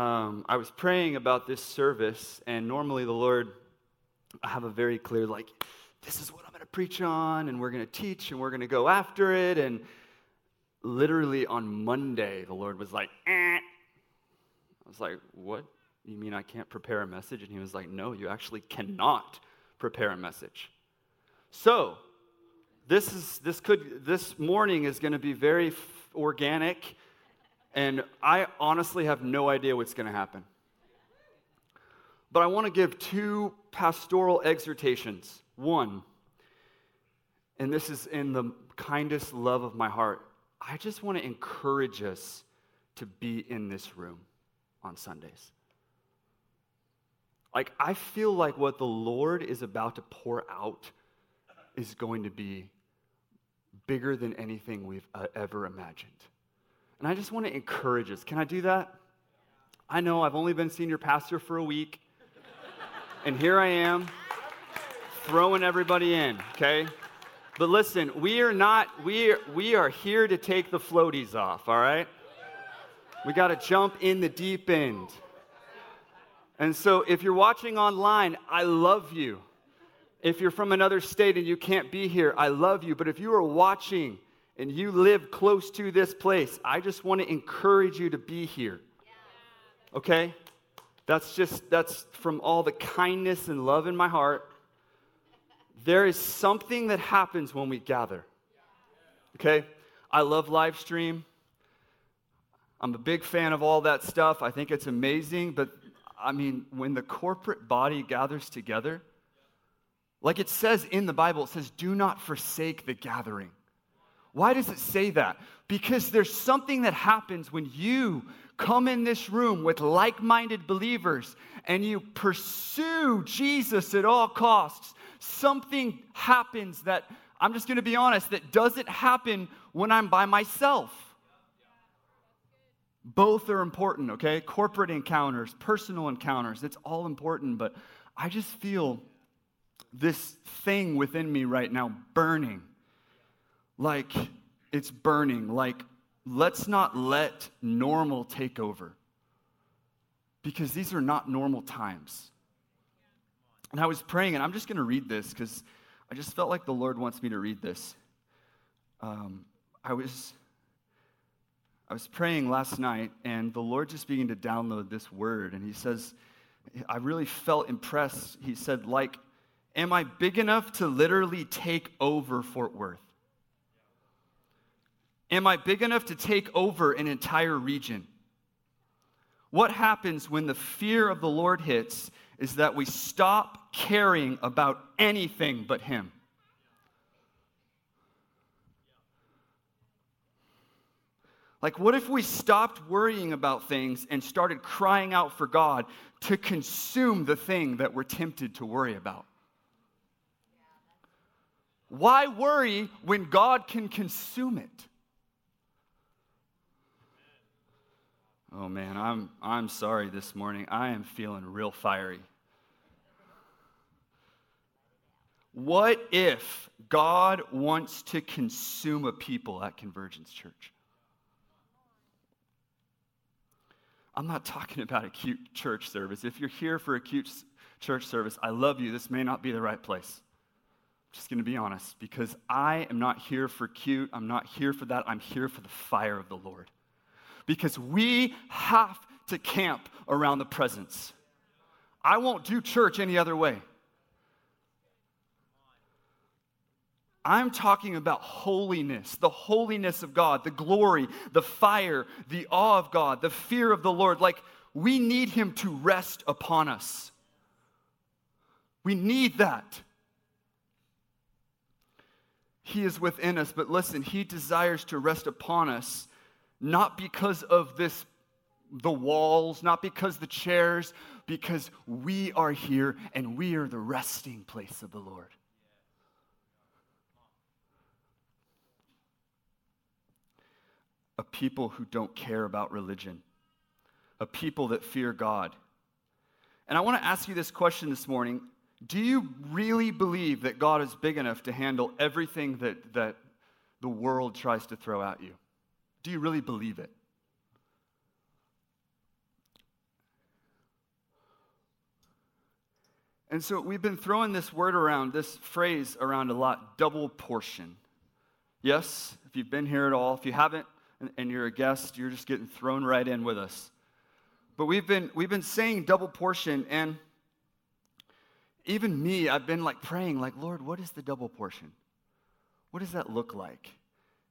um, I was praying about this service, and normally the Lord, I have a very clear, like, this is what I'm going to preach on, and we're going to teach, and we're going to go after it. And literally on Monday, the Lord was like, eh. I was like, what? You mean I can't prepare a message? And he was like, no, you actually cannot prepare a message. So, this is this could this morning is going to be very f- organic and I honestly have no idea what's going to happen. But I want to give two pastoral exhortations. One, and this is in the kindest love of my heart, I just want to encourage us to be in this room on Sundays. Like, I feel like what the Lord is about to pour out is going to be bigger than anything we've uh, ever imagined. And I just want to encourage us. Can I do that? I know I've only been senior pastor for a week, and here I am throwing everybody in, okay? But listen, we are not, we are, we are here to take the floaties off, all right? We got to jump in the deep end. And so if you're watching online, I love you. If you're from another state and you can't be here, I love you. But if you are watching, and you live close to this place, I just want to encourage you to be here. Okay? That's just, that's from all the kindness and love in my heart. There is something that happens when we gather. Okay? I love live stream. I'm a big fan of all that stuff. I think it's amazing. But I mean, when the corporate body gathers together, like it says in the Bible, it says, do not forsake the gathering. Why does it say that? Because there's something that happens when you come in this room with like minded believers and you pursue Jesus at all costs. Something happens that, I'm just going to be honest, that doesn't happen when I'm by myself. Both are important, okay? Corporate encounters, personal encounters, it's all important, but I just feel this thing within me right now burning like it's burning, like let's not let normal take over. Because these are not normal times. And I was praying, and I'm just going to read this because I just felt like the Lord wants me to read this. Um, I was I was praying last night, and the Lord just began to download this word, and He says, I really felt impressed. He said, like, am I big enough to literally take over Fort Worth? Am I big enough to take over an entire region? What happens when the fear of the Lord hits is that we stop caring about anything but Him. Like, what if we stopped worrying about things and started crying out for God to consume the thing that we're tempted to worry about? Why worry when God can consume it? Oh man, I'm, I'm sorry this morning. I am feeling real fiery. What if God wants to consume a people at Convergence Church? I'm not talking about a cute church service. If you're here for a cute church service, I love you. This may not be the right place. I'm just going to be honest because I am not here for cute. I'm not here for that. I'm here for the fire of the Lord because we have to camp around the presence. I won't do church any other way. I'm talking about holiness, the holiness of God, the glory, the fire, the awe of God, the fear of the Lord. Like, we need Him to rest upon us. We need that. He is within us, but listen, He desires to rest upon us not because of this the walls, not because the chairs, because we are here and we are the resting place of the Lord. A people who don't care about religion, a people that fear God. And I want to ask you this question this morning Do you really believe that God is big enough to handle everything that, that the world tries to throw at you? Do you really believe it? And so we've been throwing this word around, this phrase around a lot double portion. Yes, if you've been here at all, if you haven't and, and you're a guest, you're just getting thrown right in with us. But we've been, we've been saying double portion, and even me, I've been like praying, like, Lord, what is the double portion? What does that look like?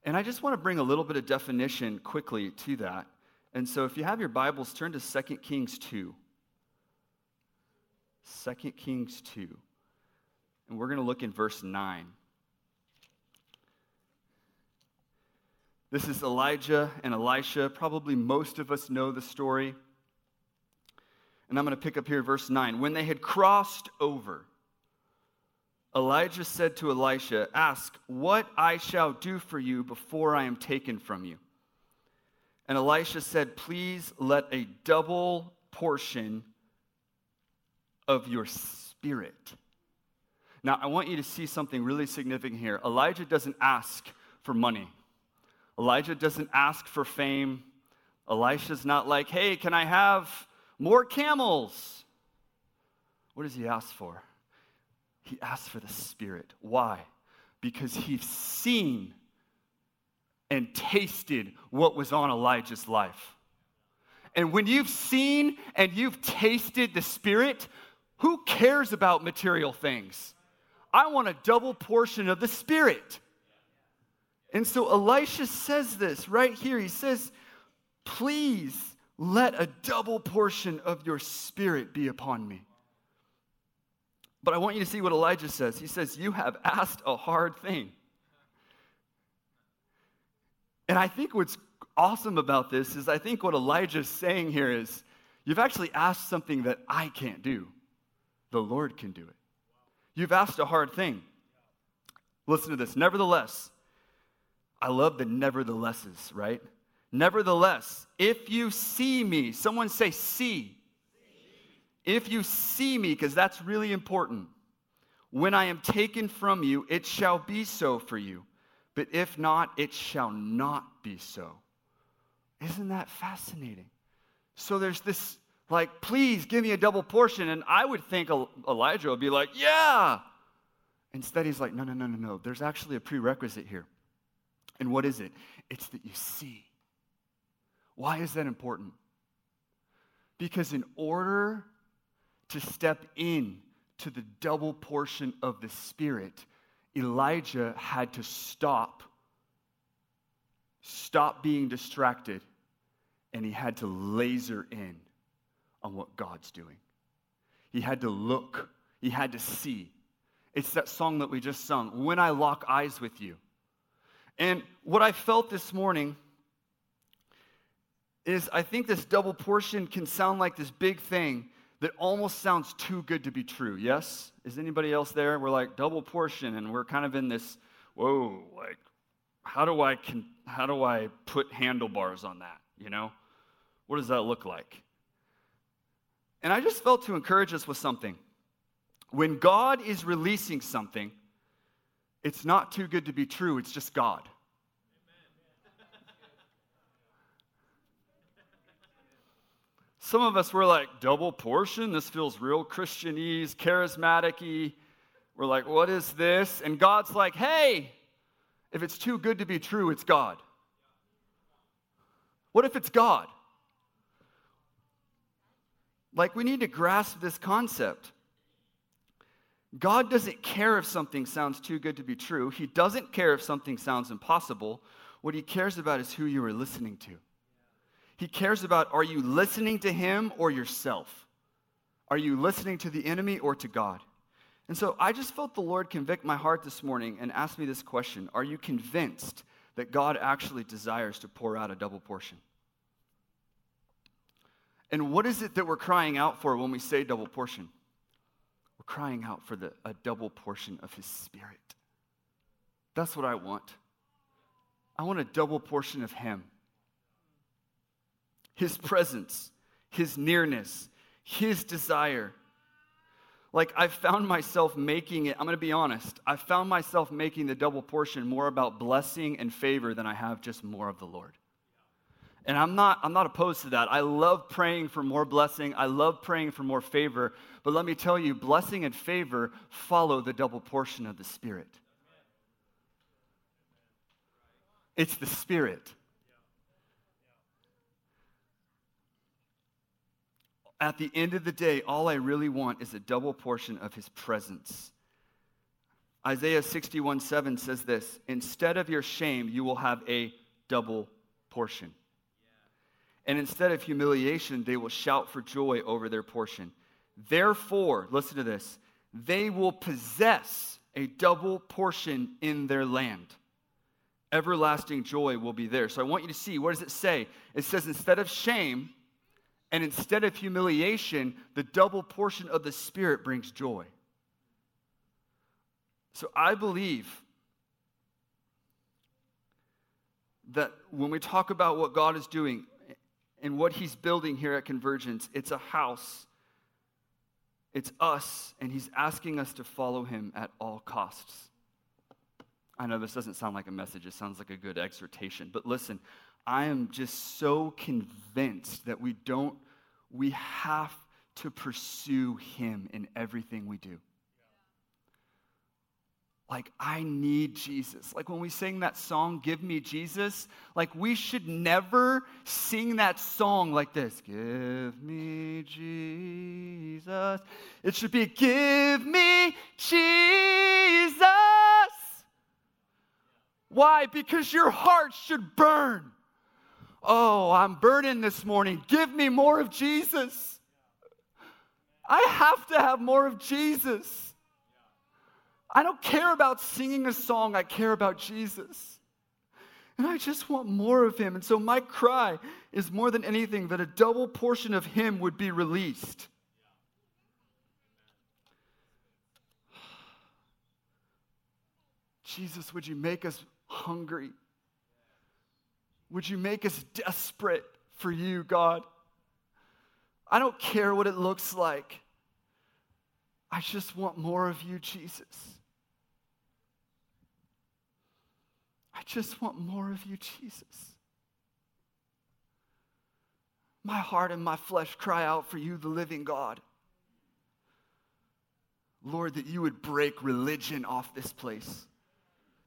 And I just want to bring a little bit of definition quickly to that. And so if you have your Bibles, turn to 2 Kings 2. 2 Kings 2. And we're going to look in verse 9. This is Elijah and Elisha. Probably most of us know the story. And I'm going to pick up here verse 9. When they had crossed over, Elijah said to Elisha, Ask what I shall do for you before I am taken from you. And Elisha said, Please let a double portion of your spirit. Now, I want you to see something really significant here. Elijah doesn't ask for money, Elijah doesn't ask for fame. Elisha's not like, Hey, can I have more camels? What does he ask for? He asks for the Spirit. Why? Because he's seen and tasted what was on Elijah's life. And when you've seen and you've tasted the Spirit, who cares about material things? I want a double portion of the Spirit. And so Elisha says this right here. He says, Please let a double portion of your Spirit be upon me. But I want you to see what Elijah says. He says, You have asked a hard thing. And I think what's awesome about this is I think what Elijah's saying here is, You've actually asked something that I can't do. The Lord can do it. You've asked a hard thing. Listen to this. Nevertheless, I love the neverthelesses, right? Nevertheless, if you see me, someone say, see. If you see me, because that's really important, when I am taken from you, it shall be so for you. But if not, it shall not be so. Isn't that fascinating? So there's this, like, please give me a double portion. And I would think Elijah would be like, yeah. Instead, he's like, no, no, no, no, no. There's actually a prerequisite here. And what is it? It's that you see. Why is that important? Because in order to step in to the double portion of the Spirit, Elijah had to stop, stop being distracted, and he had to laser in on what God's doing. He had to look, he had to see. It's that song that we just sung, When I Lock Eyes with You. And what I felt this morning is I think this double portion can sound like this big thing that almost sounds too good to be true. Yes? Is anybody else there? We're like double portion and we're kind of in this, whoa, like, how do I can how do I put handlebars on that? You know? What does that look like? And I just felt to encourage us with something. When God is releasing something, it's not too good to be true, it's just God. Some of us were like, double portion? This feels real Christianese, charismatic We're like, what is this? And God's like, hey, if it's too good to be true, it's God. What if it's God? Like, we need to grasp this concept. God doesn't care if something sounds too good to be true. He doesn't care if something sounds impossible. What he cares about is who you are listening to. He cares about are you listening to him or yourself? Are you listening to the enemy or to God? And so I just felt the Lord convict my heart this morning and ask me this question Are you convinced that God actually desires to pour out a double portion? And what is it that we're crying out for when we say double portion? We're crying out for the, a double portion of His Spirit. That's what I want. I want a double portion of Him. His presence, His nearness, His desire. Like, I found myself making it, I'm to be honest, I found myself making the double portion more about blessing and favor than I have just more of the Lord. And I'm not, I'm not opposed to that. I love praying for more blessing. I love praying for more favor. But let me tell you, blessing and favor follow the double portion of the Spirit. It's the Spirit. At the end of the day, all I really want is a double portion of His presence. Isaiah 61 7 says this Instead of your shame, you will have a double portion. And instead of humiliation, they will shout for joy over their portion. Therefore, listen to this, they will possess a double portion in their land. Everlasting joy will be there. So I want you to see what does it say? It says, instead of shame and instead of humiliation, the double portion of the Spirit brings joy. So I believe that when we talk about what God is doing, and what he's building here at Convergence. It's a house, it's us, and he's asking us to follow him at all costs. I know this doesn't sound like a message, it sounds like a good exhortation, but listen, I am just so convinced that we don't, we have to pursue him in everything we do like, I need Jesus. Like when we sing that song, Give Me Jesus, like we should never sing that song like this Give me Jesus. It should be, Give me Jesus. Why? Because your heart should burn. Oh, I'm burning this morning. Give me more of Jesus. I have to have more of Jesus. I don't care about singing a song, I care about Jesus. And I just want more of him. And so my cry is more than anything that a double portion of him would be released. Jesus, would you make us hungry? Would you make us desperate for you, God? I don't care what it looks like. I just want more of you, Jesus. I just want more of you, Jesus. My heart and my flesh cry out for you, the living God. Lord, that you would break religion off this place,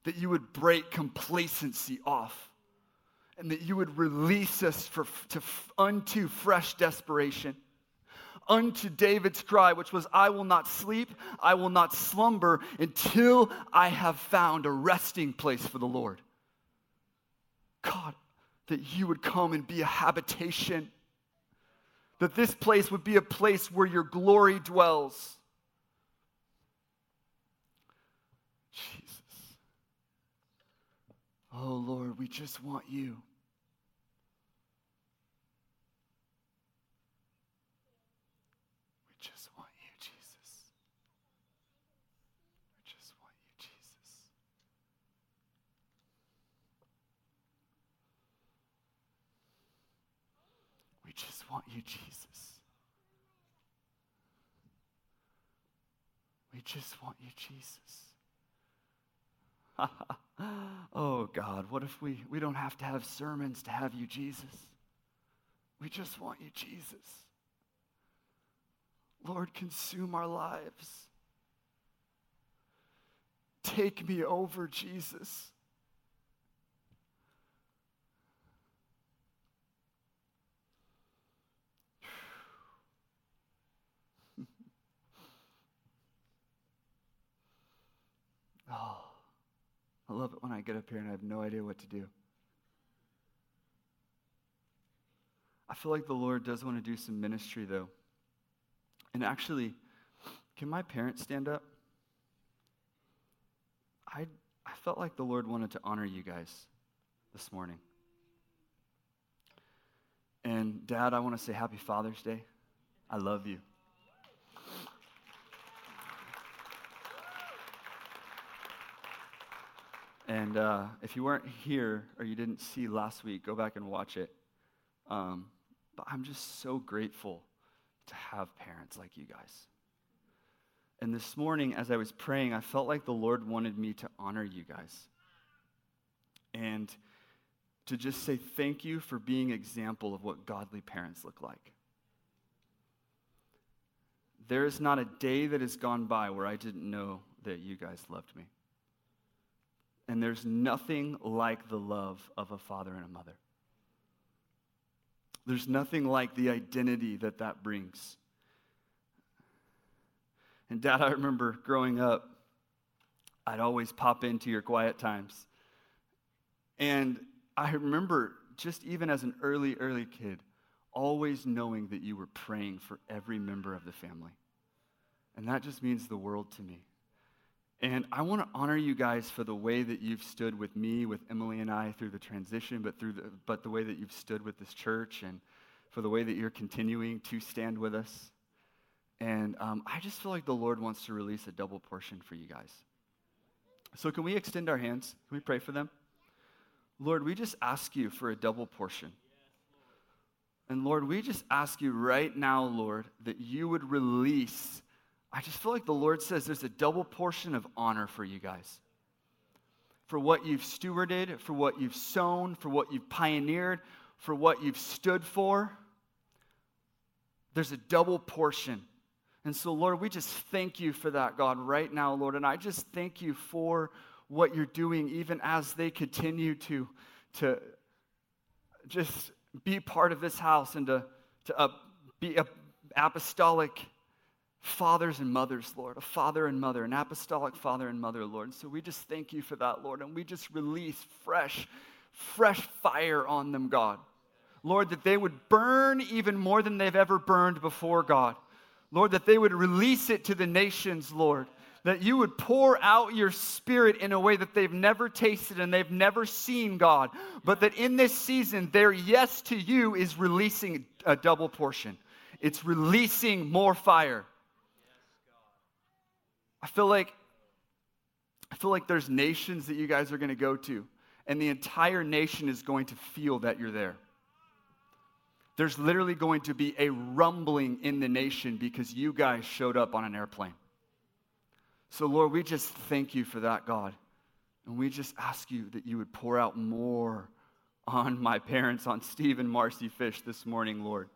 that you would break complacency off, and that you would release us for, to, unto fresh desperation unto David's cry, which was, I will not sleep, I will not slumber until I have found a resting place for the Lord. God, that you would come and be a habitation, that this place would be a place where your glory dwells. Jesus. Oh Lord, we just want you. We just want you, Jesus. We just want you, Jesus. We just want you, Jesus. We just want you, Jesus. oh, God, what if we, we don't have to have sermons to have you, Jesus? We just want you, Jesus. Lord, consume our lives. Take me over, Jesus. I love it when I get up here and I have no idea what to do. I feel like the Lord does want to do some ministry, though. And actually, can my parents stand up? I, I felt like the Lord wanted to honor you guys this morning. And, Dad, I want to say Happy Father's Day. I love you. And uh, if you weren't here or you didn't see last week, go back and watch it. Um, but I'm just so grateful to have parents like you guys. And this morning, as I was praying, I felt like the Lord wanted me to honor you guys. And to just say thank you for being example of what godly parents look like. There is not a day that has gone by where I didn't know that you guys loved me. And there's nothing like the love of a father and a mother. There's nothing like the identity that that brings. And, Dad, I remember growing up, I'd always pop into your quiet times. And I remember just even as an early, early kid, always knowing that you were praying for every member of the family. And that just means the world to me. And I want to honor you guys for the way that you've stood with me, with Emily and I through the transition, but through the, but the way that you've stood with this church and for the way that you're continuing to stand with us. And um, I just feel like the Lord wants to release a double portion for you guys. So, can we extend our hands? Can we pray for them? Lord, we just ask you for a double portion. And Lord, we just ask you right now, Lord, that you would release. I just feel like the Lord says there's a double portion of honor for you guys. For what you've stewarded, for what you've sown, for what you've pioneered, for what you've stood for. There's a double portion. And so, Lord, we just thank you for that, God, right now, Lord. And I just thank you for what you're doing, even as they continue to, to just be part of this house and to, to uh, be apostolic fathers and mothers, Lord, a father and mother, an apostolic father and mother, Lord. And so we just thank you for that, Lord. And we just release fresh, fresh fire on them, God. Lord, that they would burn even more than they've ever burned before, God. Lord, that they would release it to the nations, Lord. That you would pour out your spirit in a way that they've never tasted and they've never seen, God. But that in this season, their yes to you is releasing a double portion, it's releasing more fire. I feel like I feel like there's nations that you guys are going to go to, and the entire nation is going to feel that you're there there's literally going to be a rumbling in the nation because you guys showed up on an airplane. So, Lord, we just thank you for that, God. And we just ask you that you would pour out more on my parents, on Steve and Marcy Fish this morning, Lord.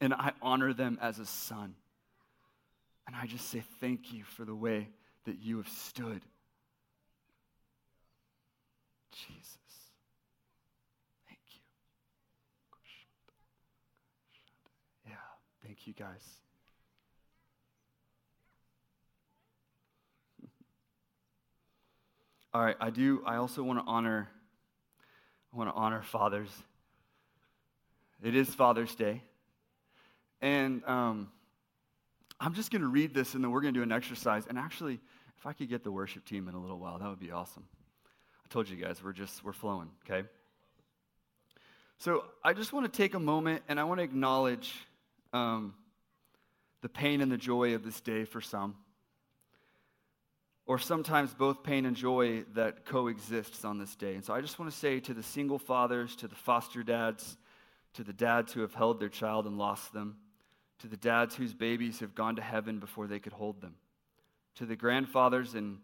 And I honor them as a son. And I just say thank you for the way that you have stood. Jesus. Thank you, Yeah, thank you guys. All right, I do. I also want to honor. I want to honor fathers. It is Father's Day, and um, I'm just going to read this, and then we're going to do an exercise. And actually, if I could get the worship team in a little while, that would be awesome. I told you guys, we're just we're flowing. Okay. So I just want to take a moment, and I want to acknowledge um, the pain and the joy of this day for some, or sometimes both pain and joy that coexists on this day. And so I just want to say to the single fathers, to the foster dads, to the dads who have held their child and lost them, to the dads whose babies have gone to heaven before they could hold them, to the grandfathers and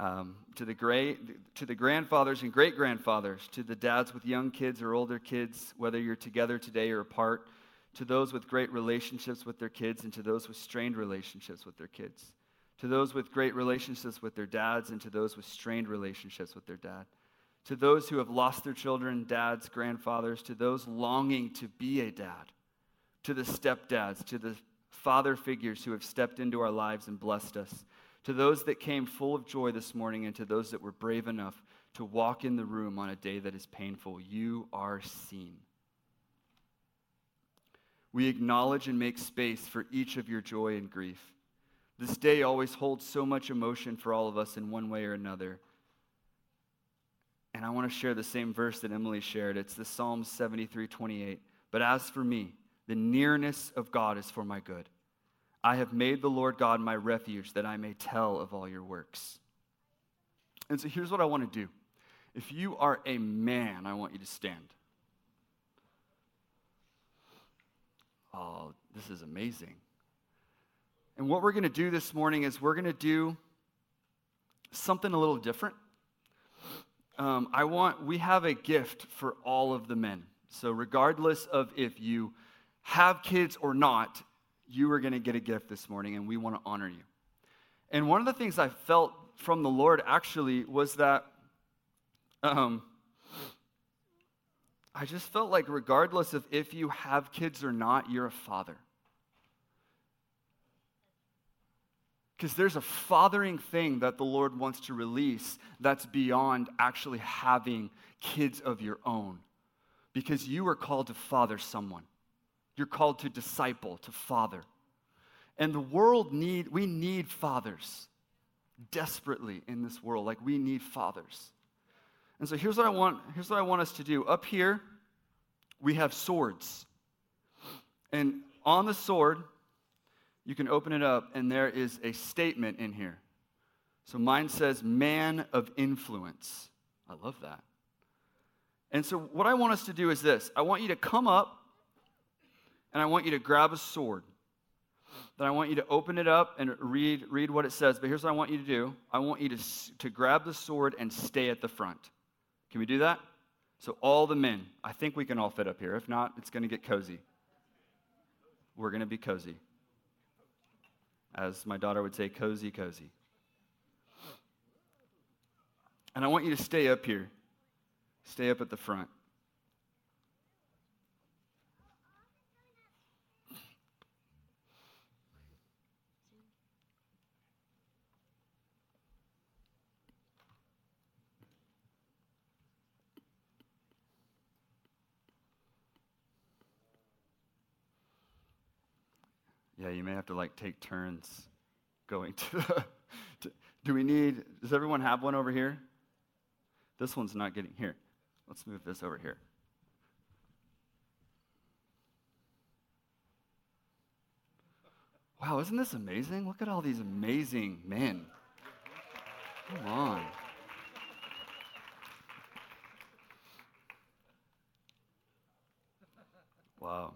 um, to the great, to the grandfathers and great grandfathers, to the dads with young kids or older kids, whether you're together today or apart, to those with great relationships with their kids and to those with strained relationships with their kids, to those with great relationships with their dads and to those with strained relationships with their dad, to those who have lost their children, dads, grandfathers, to those longing to be a dad, to the stepdads, to the father figures who have stepped into our lives and blessed us, to those that came full of joy this morning and to those that were brave enough to walk in the room on a day that is painful. You are seen. We acknowledge and make space for each of your joy and grief. This day always holds so much emotion for all of us in one way or another. And I want to share the same verse that Emily shared. It's the Psalm 73 28. But as for me, the nearness of God is for my good. I have made the Lord God my refuge that I may tell of all your works. And so here's what I want to do. If you are a man, I want you to stand. oh, this is amazing. And what we're going to do this morning is we're going to do something a little different. um, I want, we have a gift for all of the men. So, regardless of if you have kids or not, you are going to get a gift this morning, and we want to honor you. And one of the things I felt from the Lord actually was that um, I just felt like, regardless of if you have kids or not, you're a father. Because there's a fathering thing that the Lord wants to release that's beyond actually having kids of your own. Because you are called to father someone. You're called to disciple, to father. And the world need, we need fathers desperately in this world. Like we need fathers. And so here's what I want, here's what I want us to do. Up here, we have swords. And on the sword, you can open it up, and there is a statement in here. So mine says, man of influence. I love that. And so, what I want us to do is this I want you to come up, and I want you to grab a sword. Then I want you to open it up and read, read what it says. But here's what I want you to do I want you to, to grab the sword and stay at the front. Can we do that? So, all the men, I think we can all fit up here. If not, it's going to get cozy. We're going to be cozy as my daughter would say, cozy, cozy. And I want you to stay up here, stay up at the front. Yeah, you may have to like take turns going to the. To, do we need, does everyone have one over here? This one's not getting here. Let's move this over here. Wow, isn't this amazing? Look at all these amazing men. Come on. Wow.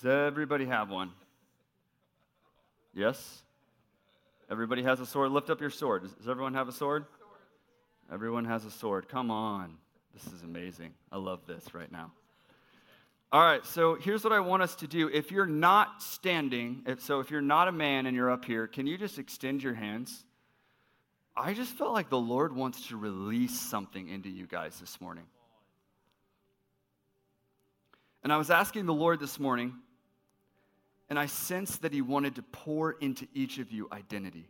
Does everybody have one? Yes? Everybody has a sword. Lift up your sword. Does, everyone have a sword? Everyone has a sword. Come on. This is amazing. I love this right now. All right, so here's what I want us to do. If you're not standing, if, so if you're not a man and you're up here, can you just extend your hands? I just felt like the Lord wants to release something into you guys this morning. And I was asking the Lord this morning, and I sense that he wanted to pour into each of you identity.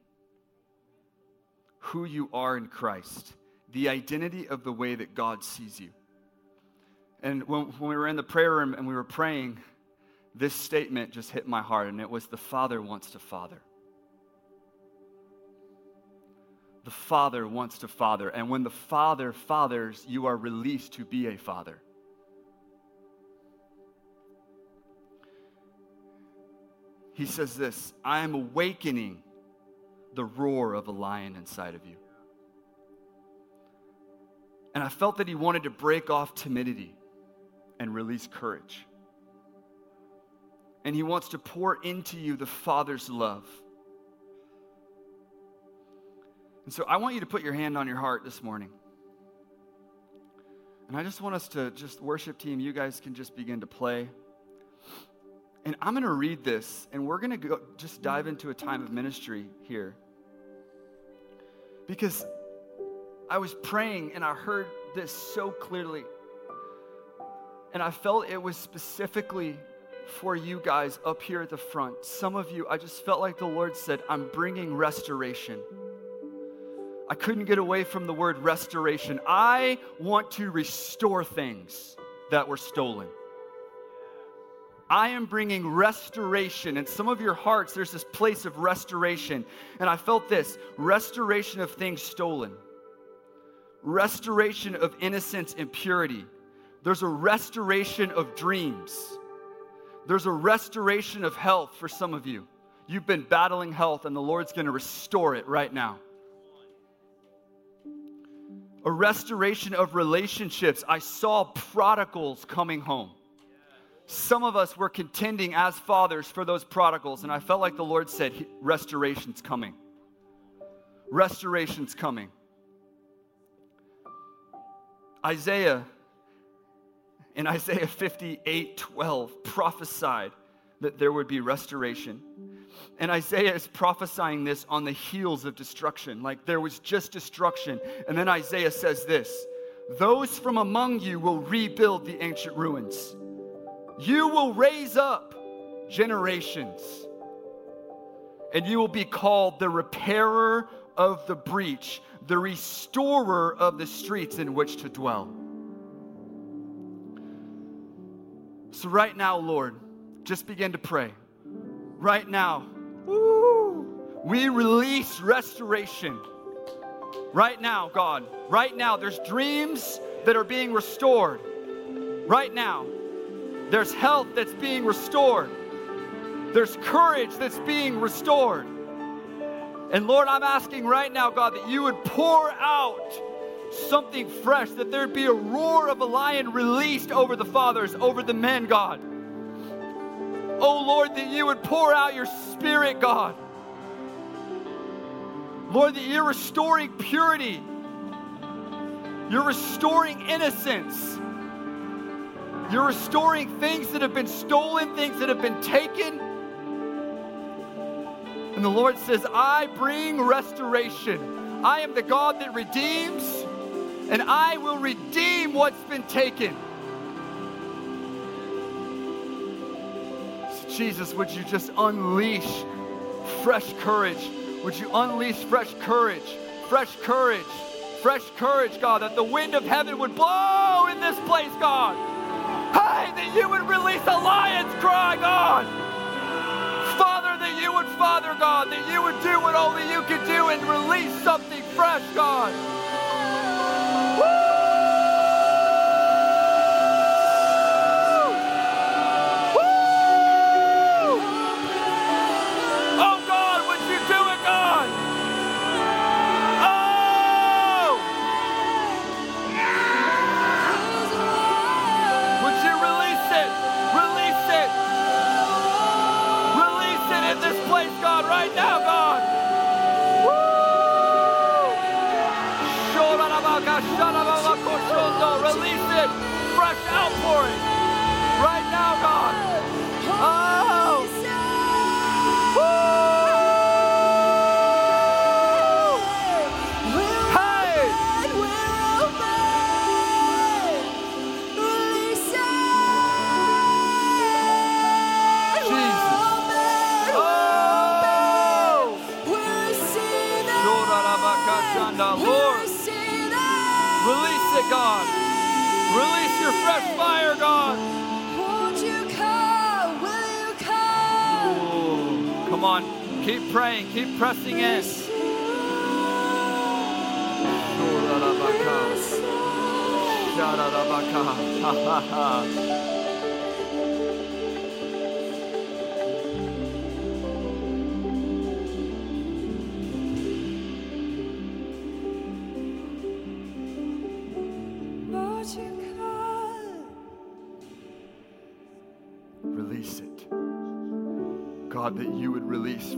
Who you are in Christ, the identity of the way that God sees you. And when, when we were in the prayer room and we were praying, this statement just hit my heart, and it was the Father wants to father. The Father wants to father. And when the Father fathers, you are released to be a father. He says this I am awakening the roar of a lion inside of you. And I felt that he wanted to break off timidity and release courage. And he wants to pour into you the Father's love. And so I want you to put your hand on your heart this morning. And I just want us to just worship team, you guys can just begin to play. And I'm going to read this, and we're going to just dive into a time of ministry here. Because I was praying and I heard this so clearly. And I felt it was specifically for you guys up here at the front. Some of you, I just felt like the Lord said, I'm bringing restoration. I couldn't get away from the word restoration. I want to restore things that were stolen. I am bringing restoration. In some of your hearts, there's this place of restoration. And I felt this restoration of things stolen, restoration of innocence and purity. There's a restoration of dreams. There's a restoration of health for some of you. You've been battling health, and the Lord's going to restore it right now. A restoration of relationships. I saw prodigals coming home some of us were contending as fathers for those prodigals, and I felt like the Lord said, Restoration's coming. Restoration's coming. Isaiah, in Isaiah 58 12, prophesied that there would be restoration. And Isaiah is prophesying this on the heels of destruction, like there was just destruction. And then Isaiah says this Those from among you will rebuild the ancient ruins. You will raise up generations, and you will be called the repairer of the breach, the restorer of the streets in which to dwell. So, right now, Lord, just begin to pray. Right now, woo, we release restoration. Right now, God, right now, there's dreams that are being restored. Right now, there's health that's being restored. There's courage that's being restored. And Lord, I'm asking right now, God, that you would pour out something fresh, that there'd be a roar of a lion released over the fathers, over the men, God. Oh Lord, that you would pour out your spirit, God. Lord, that you're restoring purity, you're restoring innocence. You're restoring things that have been stolen, things that have been taken. And the Lord says, I bring restoration. I am the God that redeems, and I will redeem what's been taken. So Jesus, would you just unleash fresh courage? Would you unleash fresh courage? Fresh courage, fresh courage, God, that the wind of heaven would blow in this place, God. Hey, that you would release a lion's cry, God. Father, that you would, Father God, that you would do what only you could do and release something fresh, God.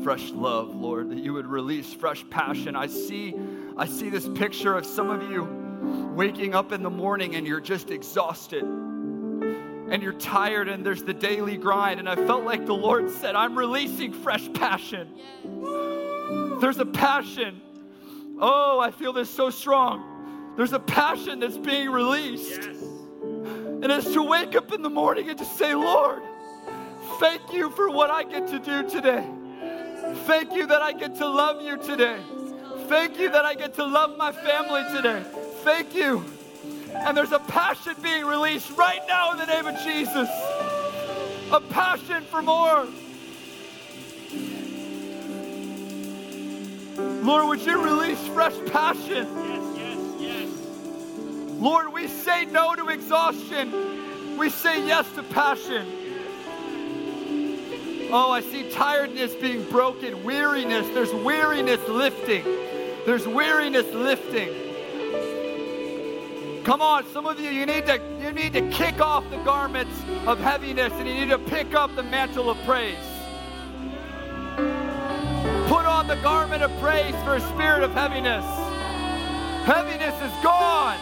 Fresh love, Lord, that you would release fresh passion. I see, I see this picture of some of you waking up in the morning and you're just exhausted and you're tired and there's the daily grind. And I felt like the Lord said, I'm releasing fresh passion. There's a passion. Oh, I feel this so strong. There's a passion that's being released. And it's to wake up in the morning and to say, Lord, thank you for what I get to do today. Thank you that I get to love you today. Thank you that I get to love my family today. Thank you. And there's a passion being released right now in the name of Jesus. A passion for more. Lord, would you release fresh passion? Yes, yes, yes. Lord, we say no to exhaustion. We say yes to passion. Oh, I see tiredness being broken, weariness. There's weariness lifting. There's weariness lifting. Come on, some of you, you need to you need to kick off the garments of heaviness and you need to pick up the mantle of praise. Put on the garment of praise for a spirit of heaviness. Heaviness is gone.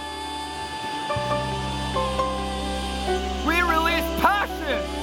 We release passion.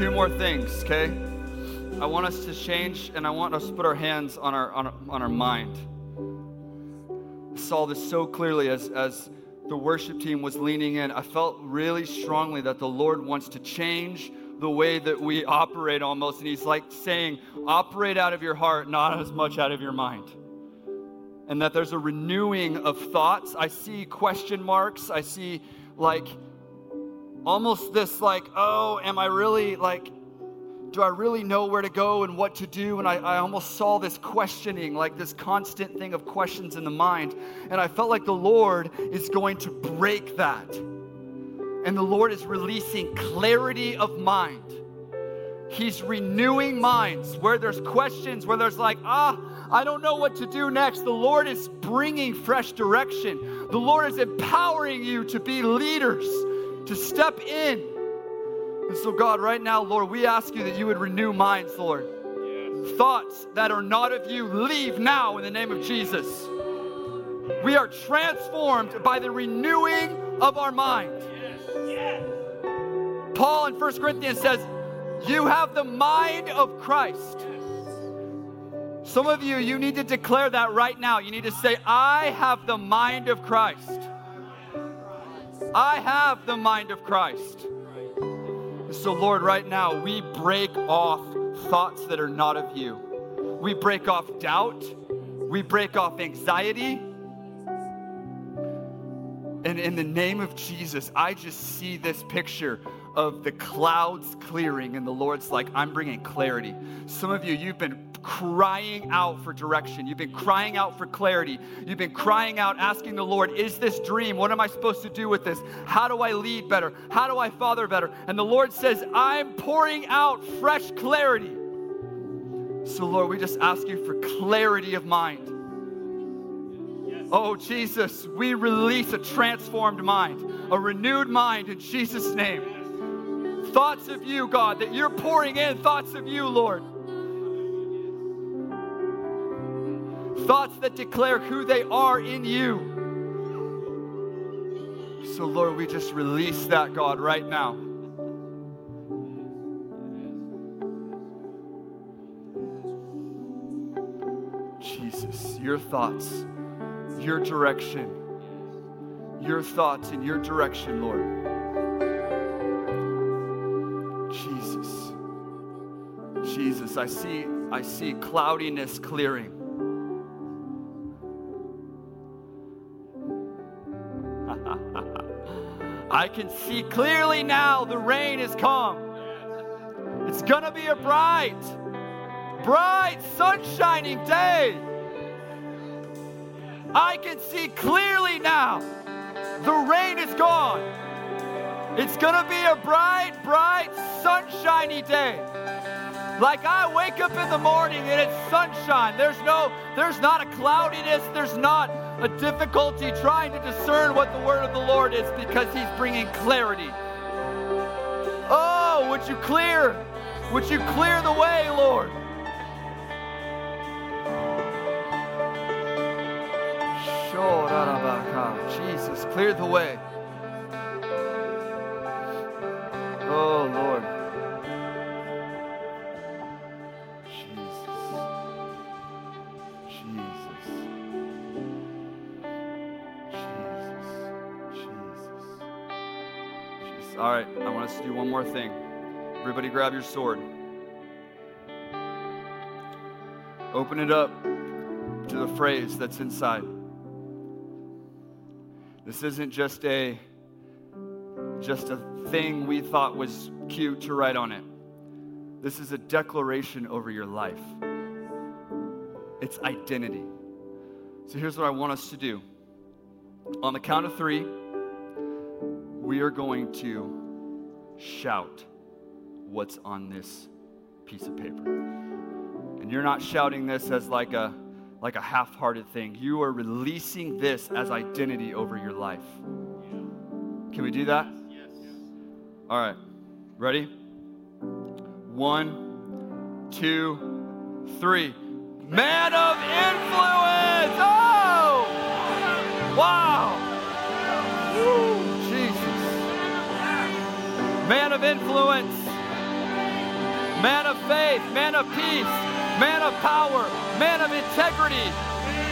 Two more things, okay? I want us to change and I want us to put our hands on our, on our, on our mind. I saw this so clearly as, as the worship team was leaning in. I felt really strongly that the Lord wants to change the way that we operate almost. And He's like saying, operate out of your heart, not as much out of your mind. And that there's a renewing of thoughts. I see question marks. I see like almost this like oh am i really like do i really know where to go and what to do? And I, I almost saw this questioning like this constant thing of questions in the mind. And i felt like the lord is going to break that. And the lord is releasing clarity of mind. He's renewing minds. Where there's questions where there's like ah i don't know what to do next the lord is bringing fresh direction. The lord is empowering you to be leaders to step in. And so, God, right now, Lord, we ask you that you would renew minds, Lord. Thoughts that are not of you, leave now in the name of Jesus. We are transformed by the renewing of our mind. Yes. Yes. Paul in 1 Corinthians says, You have the mind of Christ. Some of you, you need to declare that right now. You need to say, I have the mind of Christ. I have the mind of Christ. So, Lord, right now, we break off thoughts that are not of you. We break off doubt. We break off anxiety. And in the name of Jesus, I just see this picture of the clouds clearing, and the Lord's like, I'm bringing clarity. Some of you, you've been crying out for direction. You've been crying out for clarity. You've been crying out, asking the Lord, Is this dream? What am I supposed to do with this? How do I lead better? How do I father better? And the Lord says, I'm pouring out fresh clarity. So, Lord, we just ask you for clarity of mind. Oh, Jesus, we release a transformed mind, a renewed mind in Jesus' name. Thoughts of you, God, that you're pouring in thoughts of you, Lord. Thoughts that declare who they are in you. So, Lord, we just release that, God, right now. Jesus, your thoughts your direction, your thoughts and your direction, Lord. Jesus. Jesus, I see I see cloudiness clearing. I can see clearly now the rain has come. It's going to be a bright, bright, sunshining day. I can see clearly now. The rain is gone. It's going to be a bright, bright, sunshiny day. Like I wake up in the morning and it's sunshine. There's no there's not a cloudiness, there's not a difficulty trying to discern what the word of the Lord is because he's bringing clarity. Oh, would you clear? Would you clear the way, Lord? Jesus, clear the way. Oh, Lord. Jesus. Jesus. Jesus. All right, I want us to do one more thing. Everybody grab your sword. Open it up to the phrase that's inside. This isn't just a just a thing we thought was cute to write on it. This is a declaration over your life. It's identity. So here's what I want us to do. On the count of 3, we are going to shout what's on this piece of paper. And you're not shouting this as like a like a half hearted thing. You are releasing this as identity over your life. Can we do that? Yes. All right. Ready? One, two, three. Man of influence! Oh! Wow! Of influence. Man of faith. Man of peace man of power, man of integrity,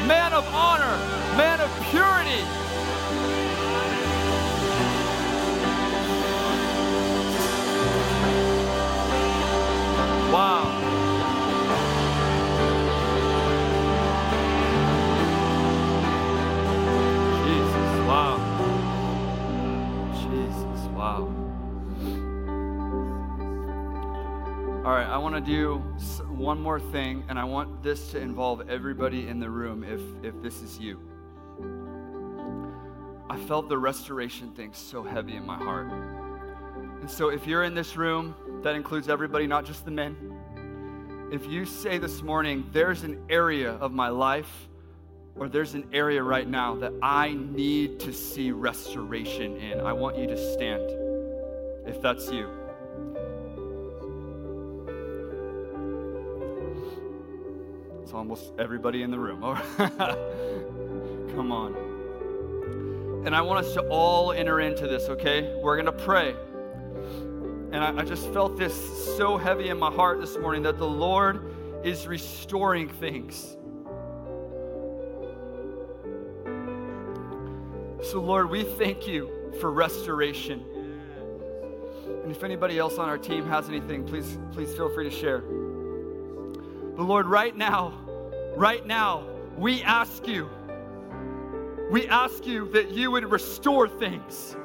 man of honor, man of purity. All right, I want to do one more thing, and I want this to involve everybody in the room if, if this is you. I felt the restoration thing so heavy in my heart. And so, if you're in this room, that includes everybody, not just the men. If you say this morning, there's an area of my life, or there's an area right now that I need to see restoration in, I want you to stand if that's you. It's almost everybody in the room. Come on. And I want us to all enter into this, okay? We're going to pray. and I, I just felt this so heavy in my heart this morning that the Lord is restoring things. So, Lord, we thank you for restoration. And if anybody else on our team has anything, please, please feel free to share. But Lord, right now, right now, we ask you, we ask you that you would restore things.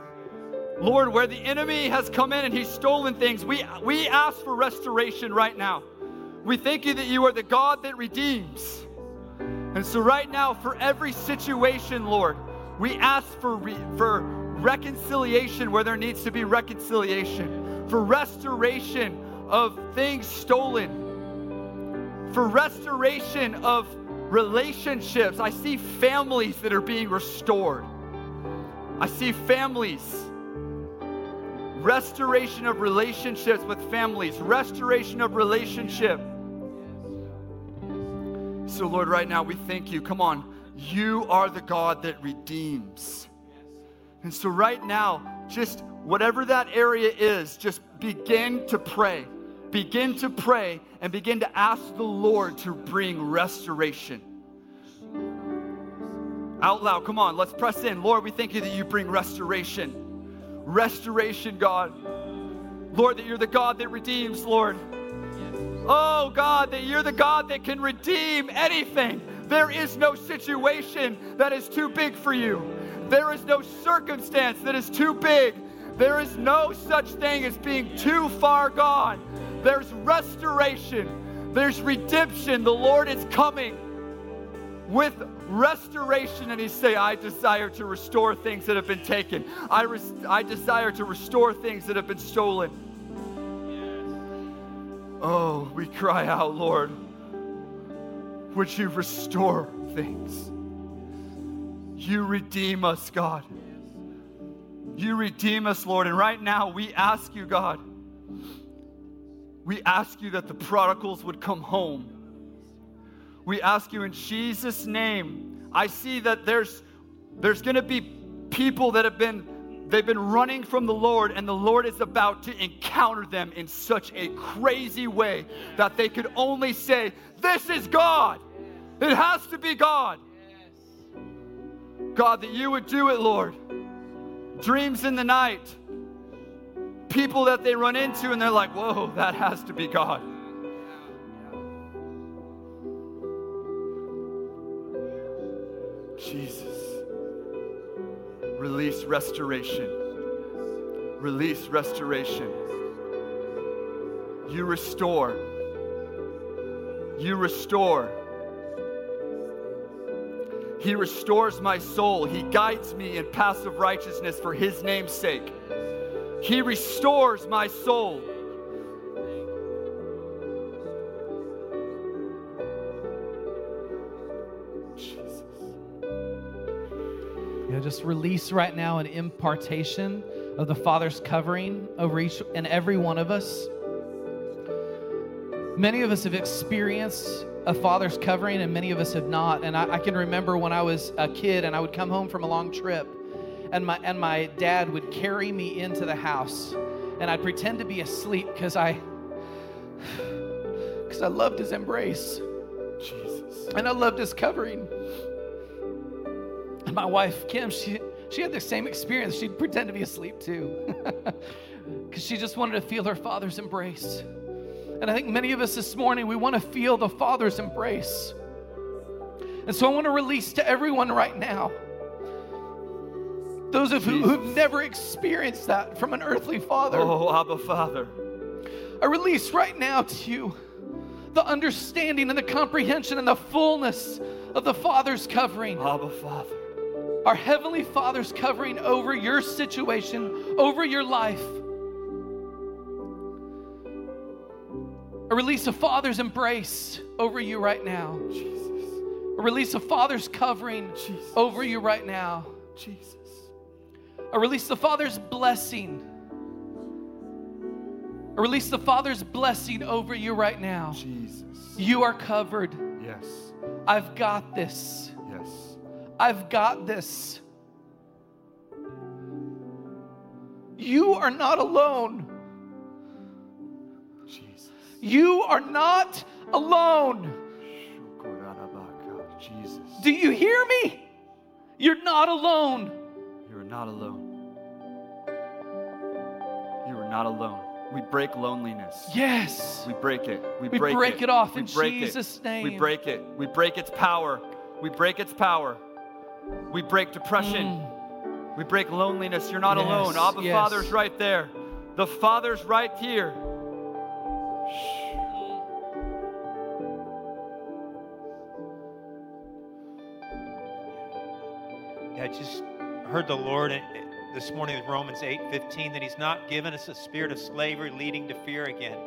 Lord, where the enemy has come in and he's stolen things, we, we ask for restoration right now. We thank you that you are the God that redeems. And so, right now, for every situation, Lord, we ask for, re- for reconciliation where there needs to be reconciliation, for restoration of things stolen, for restoration of relationships. I see families that are being restored. I see families restoration of relationships with families, restoration of relationship. So, Lord, right now we thank you. Come on, you are the God that redeems. And so, right now, just whatever that area is, just begin to pray. Begin to pray and begin to ask the Lord to bring restoration. Out loud, come on, let's press in. Lord, we thank you that you bring restoration. Restoration, God. Lord, that you're the God that redeems, Lord. Oh, God, that you're the God that can redeem anything. There is no situation that is too big for you. There is no circumstance that is too big. There is no such thing as being too far gone. There's restoration, there's redemption. The Lord is coming with restoration. And he say i desire to restore things that have been taken. I, res- I desire to restore things that have been stolen. Oh we cry out lord would you restore things? You redeem us god. You redeem us lord. And right now we ask you god we ask you that the prodigals would come home we ask you in Jesus' name. I see that there's there's going to be people that have been they've been running from the Lord and the Lord is about to encounter them in such a crazy way that they could only say, "This is God." It has to be God. God, that you would do it, Lord. Dreams in the night. People that they run into and they're like, whoa, that has to be God. Jesus. Release restoration. Release restoration. You restore. You restore. He restores my soul. He guides me in paths of righteousness for his name's sake. He restores my soul. Jesus. Just release right now an impartation of the Father's covering over each and every one of us. Many of us have experienced a father's covering, and many of us have not. And I, I, can remember when I was a kid and I would come home from a long trip, and my and my dad would carry me into the house, and I'd pretend to be asleep because I because I loved his embrace. Jesus. And I loved his covering. And my wife, Kim, she, she had the same experience. She'd pretend to be asleep too, because she just wanted to feel her father's embrace. And I think many of us this morning, we want to feel the father's embrace. And so I want to release to everyone right now those of you who've never experienced that from an earthly father. Oh, Abba, Father. I release right now to you the understanding and the comprehension and the fullness of the Father's covering. Abba, Father our Heavenly Father's covering over your situation, over your life. A release of Father's embrace over you right now. Jesus. A release of Father's covering Jesus. over you right now. Jesus. A release the Father's blessing. A release the Father's blessing over you right now. Jesus. You are covered. Yes. I've got this. Yes. I've got this. You are not alone. Jesus. You are not alone. Jesus. Do you hear me? You're not alone. You are not alone. You are not alone. We break loneliness. Yes. We break it. We, We break, break it off we in break Jesus' it. name. We break it. We break its power. We break its power. We break depression. Mm. We break loneliness. You're not Yes, alone. Abba yes. Father's right there. The Father's right here. Yeah, I just heard the Lord this morning in Romans 8 15 that He's not given us a spirit of slavery leading to fear again,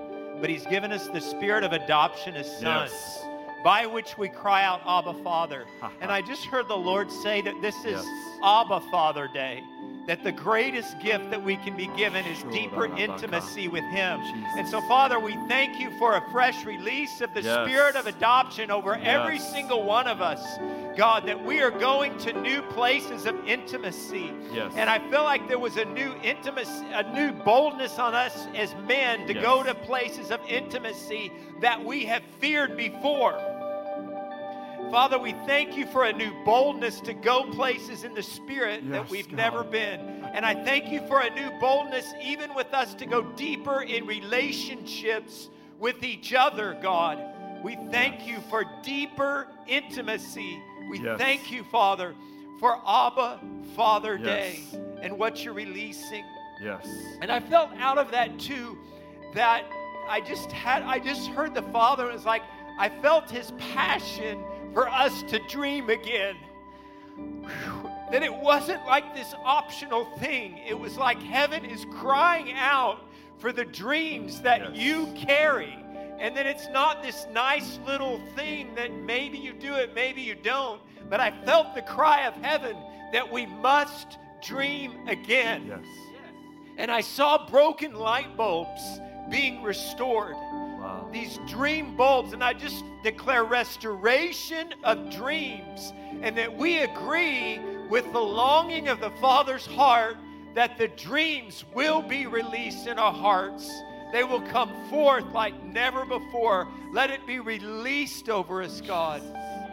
but He's given us the spirit of adoption as sons. Yes. By which we cry out, Abba, Father. and I just heard the Lord say that this is Yes. Abba, Father Day. That the greatest gift that we can be given is deeper intimacy with Him. And so, Father, we thank you for a fresh release of the Yes. spirit of adoption over every single one of us. God, that we are going to new places of intimacy. Yes. And I feel like there was a new intimacy, a new boldness on us as men to Yes. go to places of intimacy that we have feared before. Father, we thank you for a new boldness to go places in the Spirit that we've God. never been. And I thank you for a new boldness, even with us, to go deeper in relationships with each other, God. We thank you for deeper intimacy. We Yes. thank you, Father, for Abba Father Yes. Day and what you're releasing. Yes. And I felt out of that too that I just had I just heard the Father and it was like I felt his passion for us to dream again. That it wasn't like this optional thing. It was like heaven is crying out for the dreams that Yes. you carry. And that it's not this nice little thing that maybe you do it, maybe you don't. But I felt the cry of heaven that we must dream again. Yes. And I saw broken light bulbs being restored. Wow. These dream bulbs, and I just declare restoration of dreams, and that we agree with the longing of the Father's heart that the dreams will be released in our hearts. They will come forth like never before. Let it be released over us, God,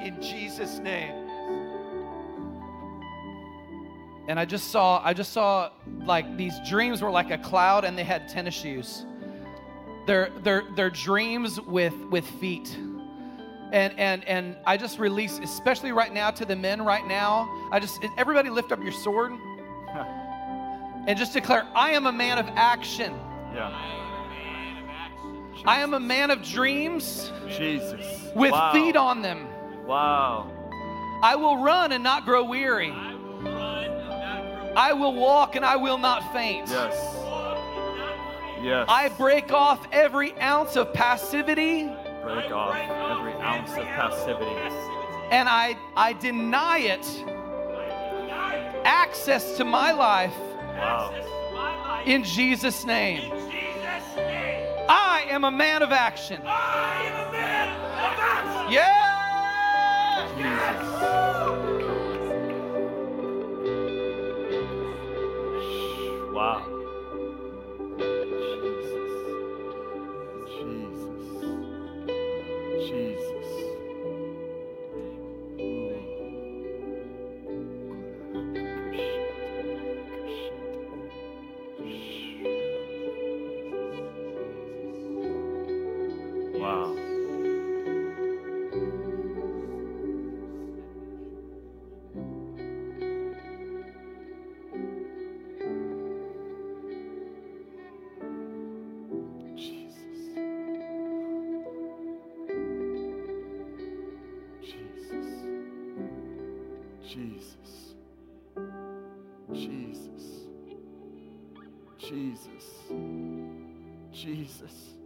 in Jesus' name. And I just saw, I just saw like these dreams were like a cloud and they had tennis shoes. They're they're they're dreams with with feet. And and and I just release, especially right now to the men right now. I just everybody lift up your sword and just declare, I am a man of action. Yeah. I am a man of dreams Jesus. with wow. feet on them. Wow. I will run and not grow weary. I will walk and I will not faint. Yes. Yes. I break off every ounce of passivity break off every ounce of passivity. and I, I deny it access to my life Wow. in Jesus' name. I am a man of action. I am a man of action. Yeah! Jesus. Wow. Jesus.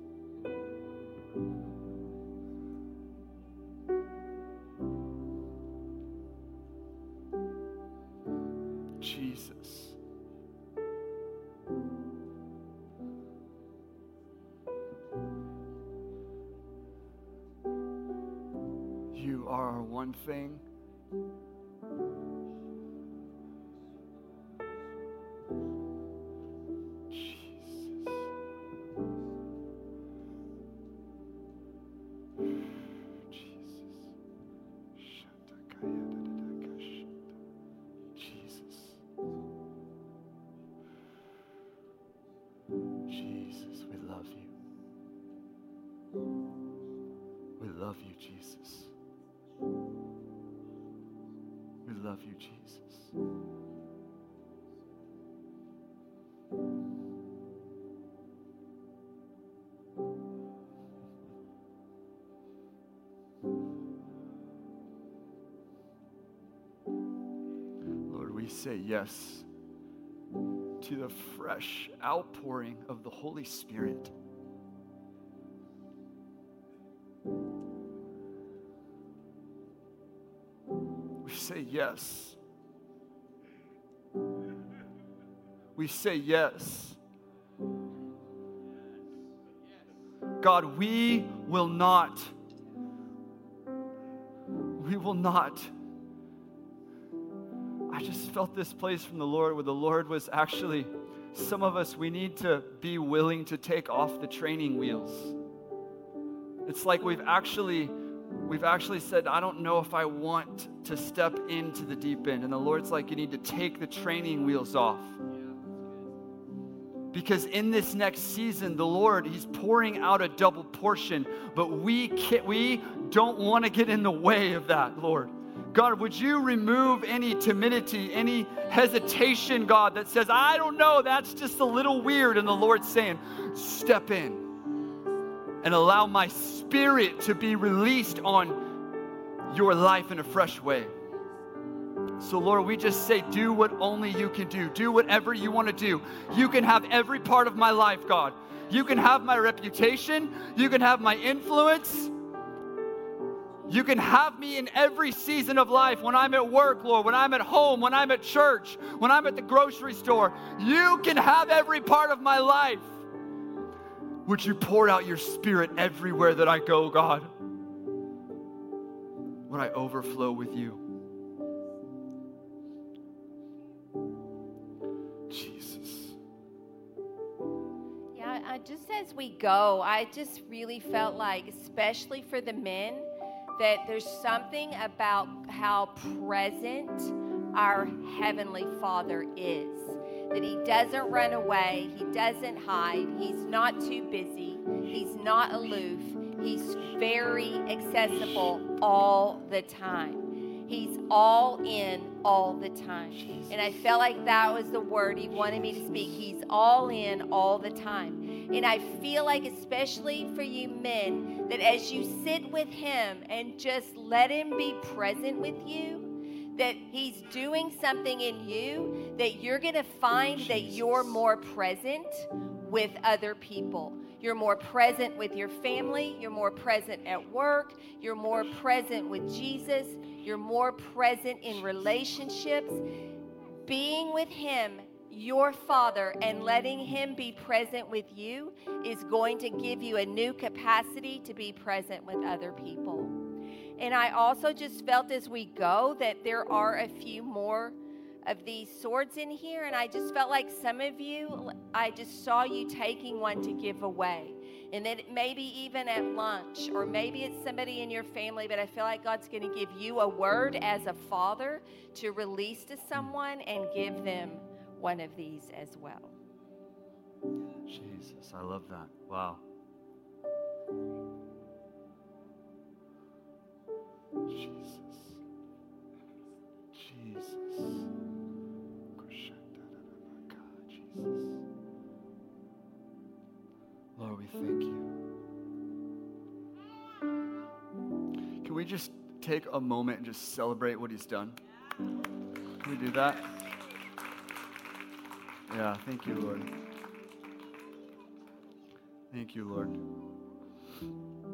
Love you, Jesus. Lord, we say yes to the fresh outpouring of the Holy Spirit. Yes. We say yes. God, we will not, we will not. I just felt this place from the Lord where the Lord was actually, some of us, we need to be willing to take off the training wheels. It's like we've actually we've actually said, I don't know if I want to step into the deep end. And the Lord's like, you need to take the training wheels off. Because in this next season, the Lord, He's pouring out a double portion, but we can't, we don't want to get in the way of that, Lord. God, would you remove any timidity, any hesitation, God, that says, I don't know, that's just a little weird. And the Lord's saying, step in and allow my spirit to be released on your life in a fresh way. So, Lord, we just say, do what only you can do. Do whatever you want to do. You can have every part of my life, God. You can have my reputation. You can have my influence. You can have me in every season of life when I'm at work, Lord, when I'm at home, when I'm at church, when I'm at the grocery store. You can have every part of my life. Would you pour out your spirit everywhere that I go, God? Would I overflow with you? Jesus. Yeah, I, just as we go, I just really felt like, especially for the men, that there's something about how present our Heavenly Father is. That He doesn't run away, He doesn't hide, He's not too busy, He's not aloof, He's very accessible all the time. He's all in all the time. And I felt like that was the word he wanted me to speak. He's all in all the time. And I feel like, especially for you men, that as you sit with him and just let him be present with you, that he's doing something in you that you're going to find that you're more present with other people. You're more present with your family. You're more present at work. You're more present with Jesus. You're more present in relationships. Being with Him, your Father, and letting Him be present with you is going to give you a new capacity to be present with other people. And I also just felt as we go that there are a few more of these swords in here, and I just felt like some of you, I just saw you taking one to give away. And then maybe even at lunch, or maybe it's somebody in your family, but I feel like God's going to give you a word as a father to release to someone and give them one of these as well. Jesus, I love that. Wow. Jesus. Jesus. Jesus. Lord, we thank you. Can we just take a moment and just celebrate what he's done? Can we do that? Yeah, thank you, Lord. Thank you, Lord.